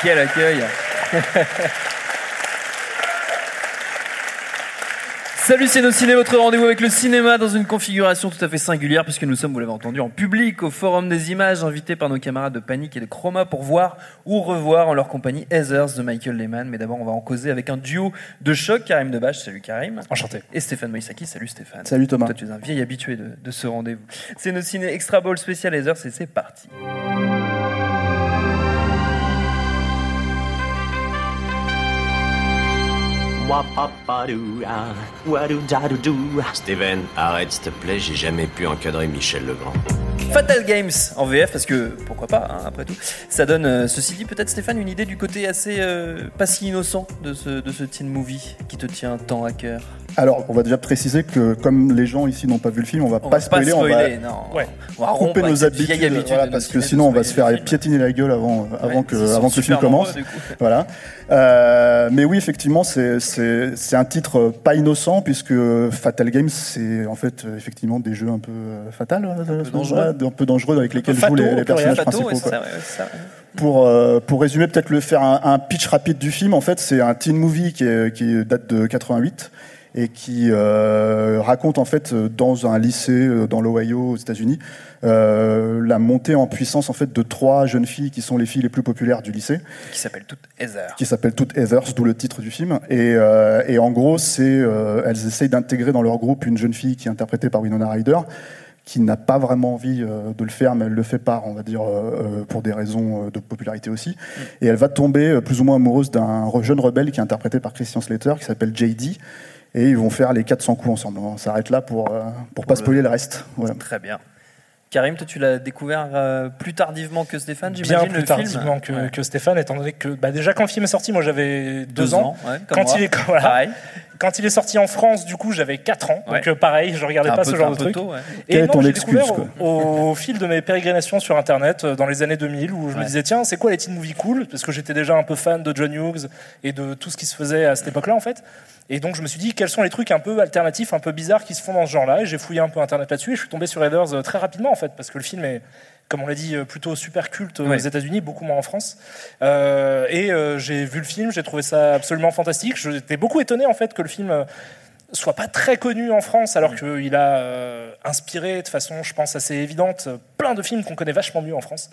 Quel accueil Salut c'est nos ciné, votre rendez-vous avec le cinéma dans une configuration tout à fait singulière puisque nous sommes, vous l'avez entendu, en public au Forum des Images, invités par nos camarades de Panique et de Chroma pour voir ou revoir en leur compagnie Heathers de Michael Lehman. Mais d'abord on va en causer avec un duo de choc, Karim Debache, salut Karim. Enchanté. Et Stéphane Moïsaki, salut Stéphane. Salut Thomas. Toi tu es un vieil habitué de, de ce rendez-vous. C'est nos ciné Extra Ball spécial Heathers et c'est parti. Steven, arrête s'il te plaît, j'ai jamais pu encadrer Michel Legrand. Fatal Games en VF parce que pourquoi pas hein, après tout ça donne euh, ceci dit peut-être Stéphane une idée du côté assez euh, pas si innocent de ce, de ce teen movie qui te tient tant à cœur Alors, on va déjà préciser que comme les gens ici n'ont pas vu le film, on va on pas va spoiler, pas spoiler on va non Ouais. on va couper nos habitudes, habitude voilà, de parce que sinon on va se faire piétiner la gueule avant, avant Ouais, que, avant que le film commence. Voilà. Euh, mais oui, effectivement, c'est un titre pas innocent puisque Fatal Games, c'est en fait euh, effectivement des jeux un peu euh, fatals, un peu dangereux. un peu dangereux avec lesquels jouent les, les personnages Fato, principaux. ouais. Pour, euh, pour résumer, peut-être le faire un, un pitch rapide du film. En fait, c'est un teen movie qui, est- qui date de 88 et qui euh, raconte en fait euh, dans un lycée euh, dans l'Ohio aux États-Unis euh, la montée en puissance en fait de trois jeunes filles qui sont les filles les plus populaires du lycée qui s'appelle toute Heather qui s'appellent toutes Heathers, d'où le titre du film. Et, euh, et en gros, c'est elles essayent d'intégrer dans leur groupe une jeune fille qui est interprétée par Winona Ryder, qui n'a pas vraiment envie de le faire, mais elle le fait par, on va dire, pour des raisons de popularité aussi. Et elle va tomber plus ou moins amoureuse d'un jeune rebelle qui est interprété par Christian Slater, qui s'appelle JD. Et ils vont faire les 400 coups ensemble. On s'arrête là pour, euh, pour pas le- spoiler le reste. Voilà. très bien Karim toi tu l'as découvert euh, plus tardivement que Stéphane Bien j'imagine plus le tardivement film que, Ouais. que Stéphane, étant donné que bah, déjà quand le film est sorti, moi j'avais deux, ans. ouais, comme Quand moi. il est voilà. Quand il est sorti en France, du coup, j'avais 4 ans. Ouais. Donc euh, pareil, je regardais Un pas peu- ce genre de truc. tôt, ouais. Quelle est non, ton j'ai excuse, découvert quoi au, au fil de mes pérégrinations sur Internet euh, dans les années 2000 où je Ouais. me disais tiens, c'est quoi les teen movies cool? Parce que j'étais déjà un peu fan de John Hughes et de tout ce qui se faisait à cette époque-là en fait. Et donc je me suis dit quels sont les trucs un peu alternatifs, un peu bizarres qui se font dans ce genre-là? Et j'ai fouillé un peu Internet là-dessus et je suis tombé sur Heathers euh, très rapidement en fait parce que le film est comme on l'a dit, euh, plutôt super culte aux Ouais. États-Unis, beaucoup moins en France. Euh, et euh, j'ai vu le film, j'ai trouvé ça absolument fantastique. J'étais beaucoup étonné en fait que le film euh, soit pas très connu en France, alors qu'il a euh, inspiré de façon, je pense, assez évidente, euh, plein de films qu'on connaît vachement mieux en France,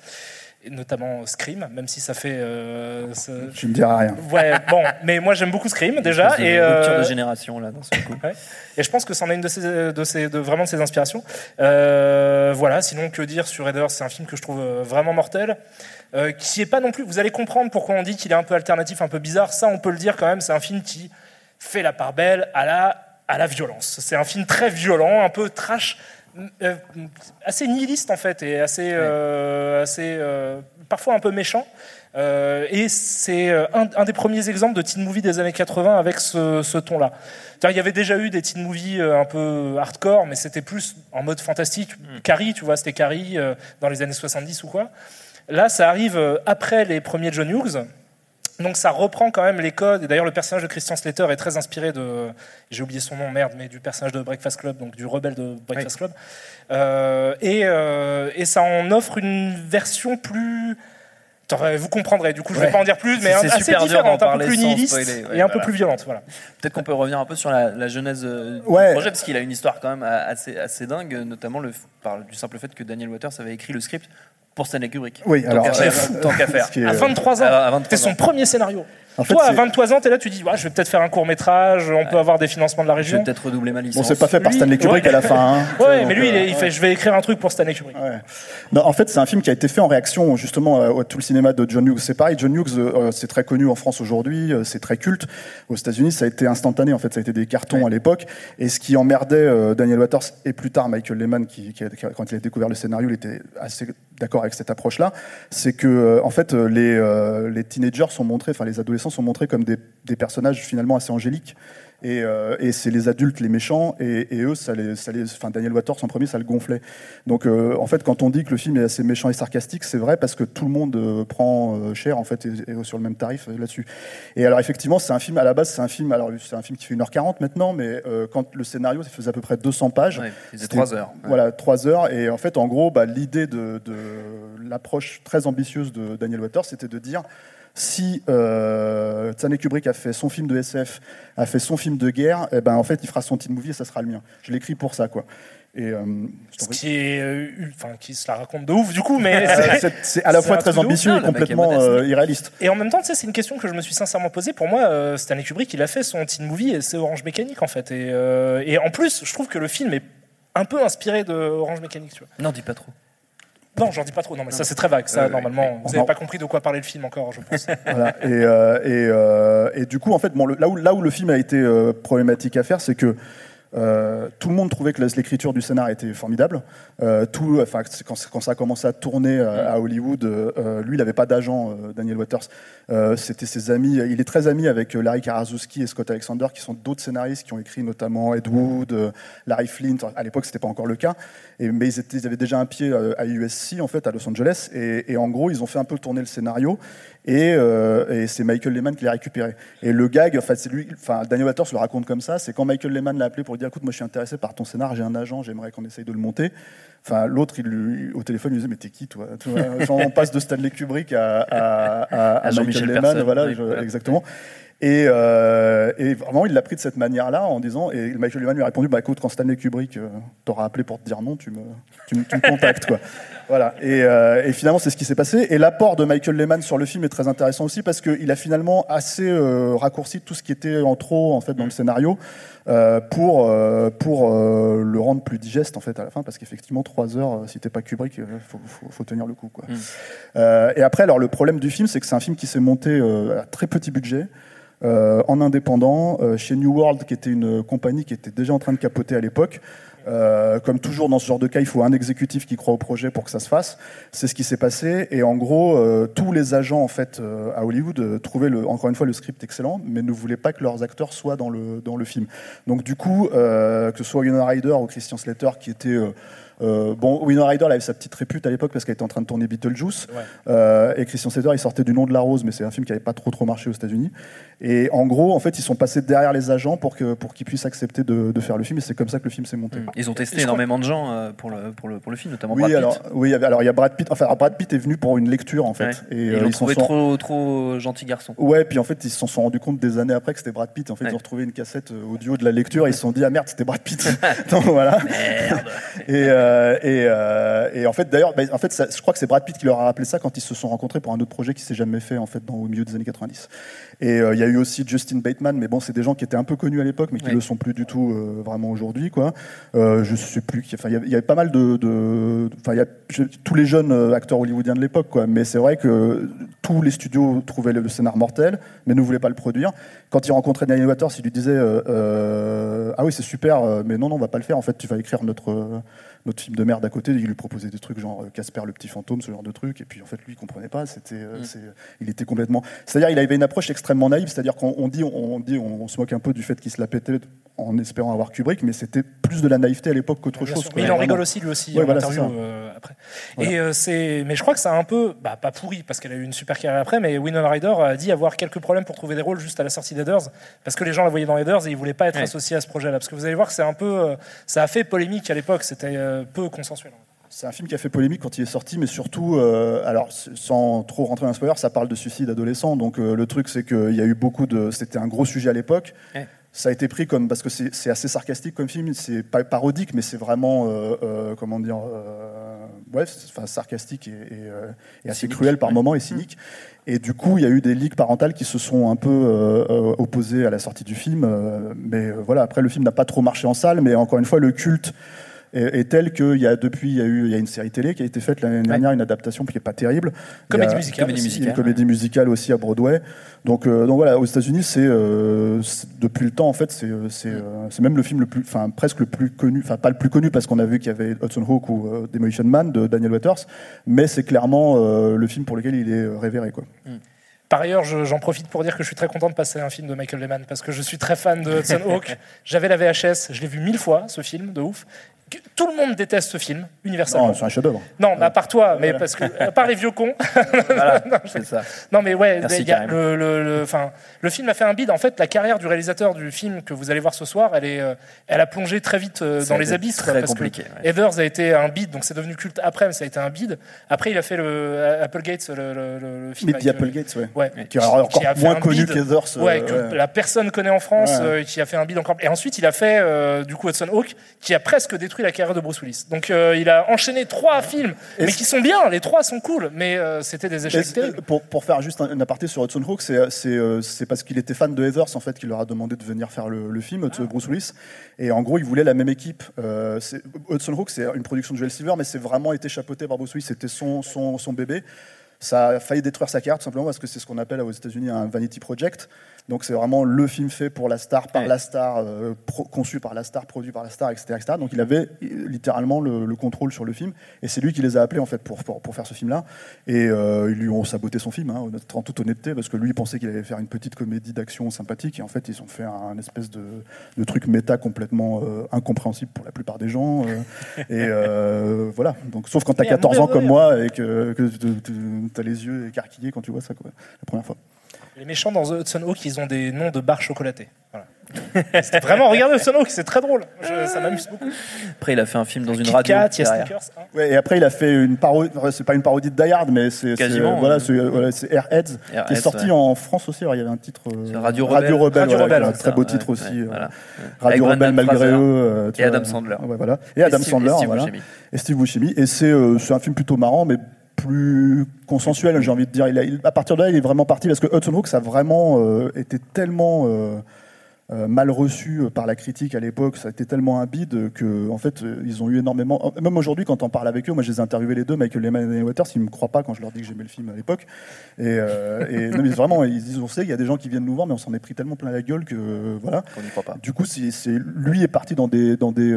et notamment Scream, même si ça fait. euh, ça- Tu me diras rien. Ouais, bon, mais moi j'aime beaucoup Scream déjà. Espèce de Et, rupture euh, de génération là dans ce coup Ouais. Et je pense que c'en est une de, ses, de, ses, de vraiment de ses inspirations. Euh, voilà, sinon que dire sur Raiders, c'est un film que je trouve euh, vraiment mortel. Euh, qui est pas non plus. Vous allez comprendre pourquoi on dit qu'il est un peu alternatif, un peu bizarre. Ça, on peut le dire quand même. C'est un film qui fait la part belle à la, à la violence. C'est un film très violent, un peu trash, euh, assez nihiliste en fait, et assez, euh, assez euh, parfois un peu méchant. Euh, et c'est euh, un, un des premiers exemples de teen movie des années 80 avec ce, ce ton-là. Il y avait déjà eu des teen movies un peu hardcore, mais c'était plus en mode fantastique. Carrie, tu vois, c'était Carrie dans les années 70 ou quoi. Là, ça arrive après les premiers John Hughes. Donc ça reprend quand même les codes. Et d'ailleurs, le personnage de Christian Slater est très inspiré de, j'ai oublié son nom, merde, mais du personnage de Breakfast Club, donc du rebelle de Breakfast Club. Euh, et, euh, et ça en offre une version plus. Attends, vous comprendrez. Du coup, je vais Ouais. pas en dire plus, mais C'est- un- assez super dur différente, un peu plus nihiliste spoiler, ouais, et un peu plus violente. Voilà. Peut-être qu'on peut revenir un peu sur la, la genèse euh, Ouais. du projet, parce qu'il a une histoire quand même assez, assez dingue, notamment le, par du simple fait que Daniel Waters avait écrit le script pour Stanley Kubrick. Oui, alors, euh, tant qu'à faire. est- À 23 ans, Alors, à 23 c'était son premier scénario. En fait, Toi, à c'est- 23 ans, t'es là, tu dis, ouais, je vais peut-être faire un court métrage, on peut avoir des financements de la Je région. vais peut-être redoubler ma licence. Bon, c'est pas fait par Lui- Stanley Kubrick ouais. à la fin. hein. Ouais, mais lui, il, euh, il fait, je vais écrire un truc pour Stanley Kubrick. Ouais. Non, en fait, c'est un film qui a été fait en réaction justement à, à tout le cinéma de John Hughes. C'est pareil, John Hughes, euh, c'est très connu en France aujourd'hui, euh, c'est très culte. Aux États-Unis, ça a été instantané. En fait, ça a été des cartons à l'époque. Et ce qui emmerdait euh, Daniel Waters et plus tard Michael Lehman, qui, qui a- qui a- quand il a découvert le scénario, il était assez d'accord avec cette approche-là. C'est que euh, en fait, euh, les, euh, les teenagers sont montrés, enfin les adolescents sont montrés comme des, des personnages finalement assez angéliques. Et, euh, et c'est les adultes les méchants et, et eux ça les, ça les enfin Daniel Waters en premier ça le gonflait donc euh, en fait quand on dit que le film est assez méchant et sarcastique c'est vrai parce que tout le monde euh, prend cher en fait et, et sur le même tarif là-dessus et alors effectivement c'est un film à la base c'est un film alors c'est un film qui fait 1h40 maintenant mais euh, quand le scénario ça faisait à peu près 200 pages Ouais, il faisait C'était- trois heures. Ouais. Voilà, trois heures. Et en fait, en gros, bah, l'idée de, de l'approche très ambitieuse de Daniel Waters, c'était de dire si euh, Stanley Kubrick a fait son film de SF, a fait son film de guerre, eh ben en fait, il fera son teen movie et ça sera le mien. Je l'écris pour ça, quoi. Et euh, Ce prie. qui est, euh, enfin, qui se la raconte de ouf, du coup, mais c'est- à la fois très ambitieux Non, et complètement euh, irréaliste. Et en même temps, tu sais, c'est une question que je me suis sincèrement posée. Pour moi, euh, Stanley Kubrick, il a fait son teen movie et c'est Orange Mécanique, en fait. Et, euh, et en plus, je trouve que le film est un peu inspiré de Orange Mécanique, tu vois. Non, dis pas trop. Non, j'en dis pas trop. Non, mais ça, c'est très vague. Ça, Euh, normalement, vous n'avez pas compris de quoi parlait le film encore, je pense. Voilà. Et, euh, et, euh, et du coup, en fait, bon, le- là, où, là où le film a été euh, problématique à faire, c'est que euh, tout le monde trouvait que l'écriture du scénar était formidable. Euh, tout, enfin, quand, quand ça a commencé à tourner euh, à Hollywood, lui, il n'avait pas d'agent, Daniel Waters. C'était ses amis. Il est très ami avec Larry Karaszewski et Scott Alexander, qui sont d'autres scénaristes qui ont écrit notamment Ed Wood, Larry Flint. À l'époque, c'était pas encore le cas. Mais ils, avaient déjà un pied à USC, en fait, à Los Angeles. Et en gros, ils ont fait un peu tourner le scénario. Et, euh, et c'est Michael Lehman qui l'a récupéré. Et le gag, enfin, c'est lui, enfin, Daniel Waters le raconte comme ça. C'est quand Michael Lehman l'a appelé pour lui dire, écoute, moi, je suis intéressé par ton scénar, j'ai un agent, j'aimerais qu'on essaye de le monter. Enfin, l'autre, il lui- au téléphone, il lui disait, mais t'es qui, toi? Genre, On passe de Stanley Kubrick à, à, à- Michael Lehman, je- voilà. exactement. Et, euh, et vraiment, il l'a pris de cette manière-là en disant, et Michael Lehman lui a répondu, bah écoute, quand Stanley Kubrick euh, t'aura appelé pour te dire non, tu me, tu me, tu me contactes, quoi. Voilà. Et, euh, et finalement, c'est ce qui s'est passé. Et l'apport de Michael Lehman sur le film est très intéressant aussi parce qu'il a finalement assez euh, raccourci tout ce qui était en trop en fait dans le scénario euh, pour pour le rendre plus digeste en fait à la fin parce qu'effectivement trois heures, si t'es pas Kubrick, faut, faut, faut tenir le coup, quoi. Euh, et après, alors le problème du film, c'est que c'est un film qui s'est monté à très petit budget. Euh, en indépendant, euh, chez New World, qui était une compagnie qui était déjà en train de capoter à l'époque. Euh, comme toujours dans ce genre de cas, il faut un exécutif qui croit au projet pour que ça se fasse. C'est ce qui s'est passé. Et en gros, tous les agents en fait à Hollywood trouvaient encore une fois le script excellent, mais ne voulaient pas que leurs acteurs soient dans le dans le film. Donc du coup, que ce soit Winona Ryder ou Christian Slater, qui était euh, bon, Winona Ryder elle avait sa petite répute à l'époque parce qu'elle était en train de tourner Beetlejuice. Ouais. Euh, et Christian Slater, il sortait du nom de la rose, mais c'est un film qui n'avait pas trop trop marché aux États-Unis. Et en gros, en fait, ils sont passés derrière les agents pour que pour qu'ils puissent accepter de, de faire le film. Et c'est comme ça que le film s'est monté. Ils ont testé crois- énormément de gens euh, pour le, pour le, pour le film, notamment Oui, Brad Pitt. alors oui, alors il y a Brad Pitt. Enfin, Brad Pitt est venu pour une lecture en fait. Ouais. Et ils l'ont trouvé sont- trop, trop gentil garçon. Ouais, puis en fait, ils se sont rendus compte des années après que c'était Brad Pitt. En fait, Ouais. ils ont retrouvé une cassette audio de la lecture et ils se sont dit ah merde, c'était Brad Pitt. Donc voilà. Et, euh, et, euh, et en fait, d'ailleurs, bah, en fait, ça- je crois que c'est Brad Pitt qui leur a rappelé ça quand ils se sont rencontrés pour un autre projet qui s'est jamais fait en fait dans, au milieu des années 90. Et euh, il y a eu aussi Justin Bateman, mais bon, c'est des gens qui étaient un peu connus à l'époque, mais qui Ouais. le sont plus du tout euh, vraiment aujourd'hui, quoi. Euh, je sais plus. Enfin, il y avait- il y, avait pas mal de, de- enfin, il y a tous les jeunes euh, acteurs hollywoodiens de l'époque, quoi. Mais c'est vrai que tous les studios trouvaient le, le scénar mortel, mais ne voulaient pas le produire. Quand ils rencontraient Daniel Waters, ils lui disaient euh, euh, ah oui, c'est super, euh, mais non, non, on va pas le faire. En fait, tu vas écrire notre euh, notre film de merde à côté. Il lui proposait des trucs genre euh, Casper le petit fantôme, ce genre de trucs. Et puis en fait, lui, il comprenait pas. C'était, euh, c'est- il était complètement. C'est-à-dire, il avait une approche extrêmement naïve. C'est-à-dire qu'on on dit, on, dit, on, on se moque un peu du fait qu'il se la pétait en espérant avoir Kubrick, mais c'était plus de la naïveté à l'époque qu'autre Bien chose. quoi. Mais il en rigole aussi, lui aussi, Ouais, en voilà, interview euh, après. Voilà. Et euh, c'est, mais je crois que ça a un peu, bah, pas pourri parce qu'elle a eu une super carrière après, mais Winona Ryder a dit avoir quelques problèmes pour trouver des rôles juste à la sortie d'Heathers parce que les gens la voyaient dans Heathers et ils voulaient pas être Ouais. associés à ce projet-là. Parce que vous allez voir que c'est un peu, ça a fait polémique à l'époque, c'était euh, peu consensuel. C'est un film qui a fait polémique quand il est sorti, mais surtout, euh, alors sans trop rentrer dans le spoiler, ça parle de suicide adolescent. Donc euh, le truc, c'est qu'il y a eu beaucoup de, c'était un gros sujet à l'époque. Ouais. ça a été pris comme parce que c'est assez sarcastique comme film, c'est pas parodique, mais c'est vraiment euh, euh, comment dire, euh, ouais, c'est- enfin, sarcastique et, et, euh, et assez cruel par moments et cynique. Et du coup, il y a eu des ligues parentales qui se sont un peu euh, euh, opposées à la sortie du film. euh, mais euh, voilà, après le film n'a pas trop marché en salle, mais encore une fois, le culte est, est tel qu'il y a depuis, il y a eu, il y a une série télé qui a été faite l'année dernière, une adaptation qui est pas terrible. Comédie a- musicale Comédie aussi. musicale. une comédie musicale aussi à Broadway. Donc, euh, donc voilà, aux États-Unis, c'est euh, c'est- depuis le temps en fait, c'est euh, c'est même le film le plus, enfin presque le plus connu, enfin pas le plus connu parce qu'on a vu qu'il y avait Hudson Hawk ou Demolition Man de Daniel Waters, mais c'est clairement le film pour lequel il est révéré quoi. Par ailleurs, je- j'en profite pour dire que je suis très content de passer un film de Michael Lehman parce que je suis très fan de Hudson Hawk. J'avais la VHS, je l'ai vu mille fois, ce film, de ouf. Tout le monde déteste ce film, universellement. Non, c'est un chef-d'œuvre. Non, bah, à part toi, mais parce que à part les vieux cons. Voilà, c'est ça. Non, mais ouais, Merci, y a le, le, le- enfin, le film a fait un bide. En fait, la carrière du réalisateur du film que vous allez voir ce soir, elle, est, euh, elle a plongé très vite euh, dans les abysses. très parce compliqué, que ouais. Heathers a été un bide, donc c'est devenu culte après, mais ça a été un bide. Après, il a fait le euh, Applegates, le, film. Mais euh, Applegates, ouais. Ouais, Qui est encore qui a moins connu bide. euh, Ouais, que ouais. la personne connaît en France, euh, qui a fait un bid encore. Et ensuite, il a fait euh, du coup Hudson Hawk, qui a presque détruit la carrière de Bruce Willis. Donc, euh, il a enchaîné trois films, mais qui sont bien. Les trois sont cool, mais euh, c'était des échecs terribles. pour, pour faire juste un, un aparté sur Hudson Hawk, c'est c'est, euh, c'est parce qu'il était fan de Heathers en fait qu'il leur a demandé de venir faire le, le film, Ah. de Bruce Willis. Et en gros, ils voulaient la même équipe. Euh, c'est- Hudson Hawk, c'est une production de Joel Silver, mais c'est vraiment été chapeauté par Bruce Willis. C'était son, son, son bébé. Ça a failli détruire sa carrière tout simplement parce que c'est ce qu'on appelle aux États-Unis un vanity project. Donc c'est vraiment le film fait pour la star, par Ouais. la star, euh, pro- conçu par la star, produit par la star, etc. etc. Donc il avait euh, littéralement le, le contrôle sur le film et c'est lui qui les a appelés en fait pour, pour, pour faire ce film-là. Et euh, ils lui ont saboté son film, hein, en toute honnêteté, parce que lui il pensait qu'il allait faire une petite comédie d'action sympathique et en fait ils ont fait un, espèce de, de truc méta complètement euh, incompréhensible pour la plupart des gens. et voilà. Donc sauf quand t'as Mais à 14 ans comme moi et que, que tu as les yeux écarquillés quand tu vois ça quoi, la première fois. Les méchants dans The Hudson Hawk, ils ont des noms de barres chocolatées. Voilà. C'est vraiment, regardez Hudson Hawk, c'est très drôle. Je- ça m'amuse beaucoup. Après, il a fait un film dans une Kit radio. Kat, il y a derrière. Snickers. hein. Ouais, et après, il a fait une parodie. enfin, C'est pas une parodie de Die Hard, mais c'est c'est, Quasiment, voilà, c'est euh, voilà, c'est Airheads, qui est sorti ouais. en France aussi. Alors, il y avait un titre. euh, C'est Radio Rebelle. Rebelle, Radio voilà, Rebelle, un très ça, beau ouais, titre aussi. ouais, euh, voilà. Avec Radio Rebelle Brendan malgré Fraser. eux. euh, tu Et vois. Adam Sandler. Ouais, voilà. Et Adam Steve- Sandler, et Steve voilà. Buscemi. Et Steve Buscemi. Et c'est euh, c'est un film plutôt marrant, mais plus consensuel, j'ai envie de dire. A- à partir de là, il est vraiment parti parce que Hudson Hawk, ça a vraiment euh, été tellement euh, mal reçu euh, par la critique à l'époque, ça a été tellement un bide que, en fait, euh, ils ont eu énormément. Même aujourd'hui, quand on parle avec eux, moi, je les ai interviewés les deux, Michael Lehman et Daniel Waters, ils me croient pas quand je leur dis que j'aimais le film à l'époque. Et, euh, et non, mais vraiment, ils disent, on sait, il y a des gens qui viennent nous voir, mais on s'en est pris tellement plein la gueule que, euh, voilà. On n'y croit pas. Du coup, c'est, lui est parti dans des, dans, des,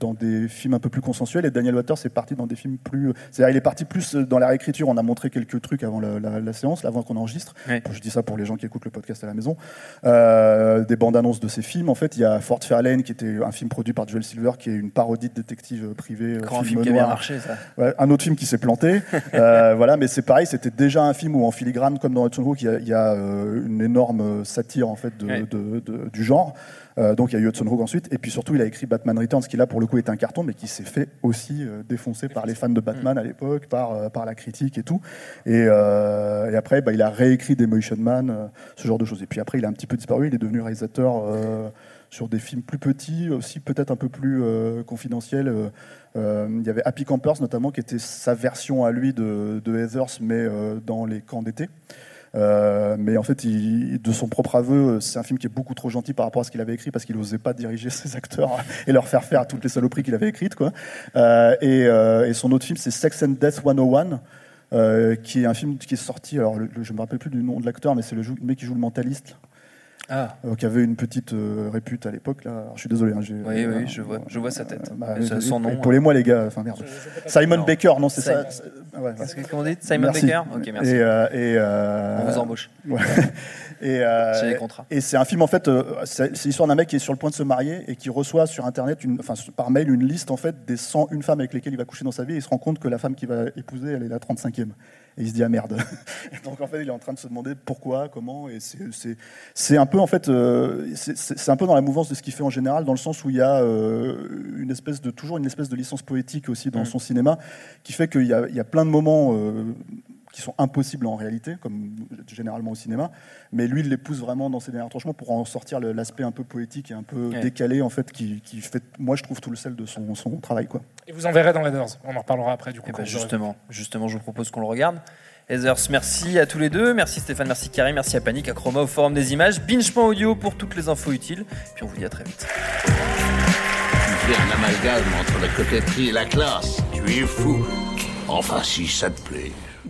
dans des films un peu plus consensuels et Daniel Waters est parti dans des films plus. C'est-à-dire, il est parti plus dans la réécriture. On a montré quelques trucs avant la, la- la séance, avant qu'on enregistre. Je dis ça pour les gens qui écoutent le podcast à la maison. Euh, des bandes annonces de ces films. En fait, il y a Fort Fairlane, qui était un film produit par Joel Silver, qui est une parodie de détective privé. euh, un film film qui a bien marché, ça. Ouais, un autre film qui s'est planté. Euh, voilà, mais c'est pareil, c'était déjà un film où en filigrane, comme dans Hudson Hawk, il y a, il y a, euh, une énorme satire en fait de, Ouais. de- de- du genre. Euh, donc il y a eu Hudson Hawk ensuite, et puis surtout il a écrit Batman Returns, qui là pour le coup est un carton, mais qui s'est fait aussi euh, défoncer par les fans de Batman à l'époque, par, euh, par la critique et tout. Et, euh, et après, bah, il a réécrit Demolition Man, ce genre de choses. Et puis après, il a un petit peu disparu, il est devenu réalisateur. sur des films plus petits, aussi peut-être un peu plus euh, confidentiels. Euh, euh, il y avait Happy Campers notamment, qui était sa version à lui de, de Heathers, mais dans les camps d'été. Euh, mais en fait, de son propre aveu, c'est un film qui est beaucoup trop gentil par rapport à ce qu'il avait écrit parce qu'il n'osait pas diriger ses acteurs et leur faire faire toutes les saloperies qu'il avait écrites. Euh, et, euh, et son autre film, c'est Sex and Death 101. euh, qui est un film qui est sorti, alors je me rappelle plus du nom de l'acteur, mais c'est le mec qui joue le mentaliste, Ah, euh, qui avait une petite euh, répute à l'époque. Là. Alors, je suis désolé. hein, j'ai- oui, euh, oui, je vois, je vois sa tête. bah, ça, son nom. euh, Épaulez-moi les gars. Enfin, merde. Simon Non. Baker, non, c'est Simon. ça. c'est- ouais, ouais. Qu'est-ce vous dites Simon Merci. Baker Ok, merci. Et, euh, et, euh, On vous embauche. ouais. et, euh, J'ai les contrats. et c'est un film en fait, euh, c'est c'est l'histoire d'un mec qui est sur le point de se marier et qui reçoit sur internet, une, enfin par mail, une liste en fait des 101 femmes avec lesquelles il va coucher dans sa vie. Et il se rend compte que la femme qu'il va épouser, elle est la 35e. Et il se dit ah merde. Donc en fait, il est en train de se demander pourquoi, comment. Et c'est- un peu en fait, euh, c'est- un peu dans la mouvance de ce qu'il fait en général, dans le sens où il y a euh, une espèce de toujours une espèce de licence poétique aussi dans Mm. son cinéma, qui fait qu'il y, a- il y a plein de moments. euh, qui sont impossibles en réalité, comme généralement au cinéma. Mais lui, il les pousse vraiment dans ses derniers tranchements pour en sortir l'aspect un peu poétique et un peu Ouais. décalé, en fait, qui, qui fait, moi, je trouve tout le sel de son, son travail. Quoi. Et vous en verrez dans Raiders. On en reparlera après du coup. Eh ben, justement, justement, je vous propose qu'on le regarde. Heathers, merci à tous les deux. Merci Stéphane, merci Karim, merci à Panic, à Chroma, au Forum des Images. Binge.audio pour toutes les infos utiles. Puis on vous dit à très vite. Tu fais un amalgame entre la coquetterie et la classe. Tu es fou. Enfin, si ça te plaît.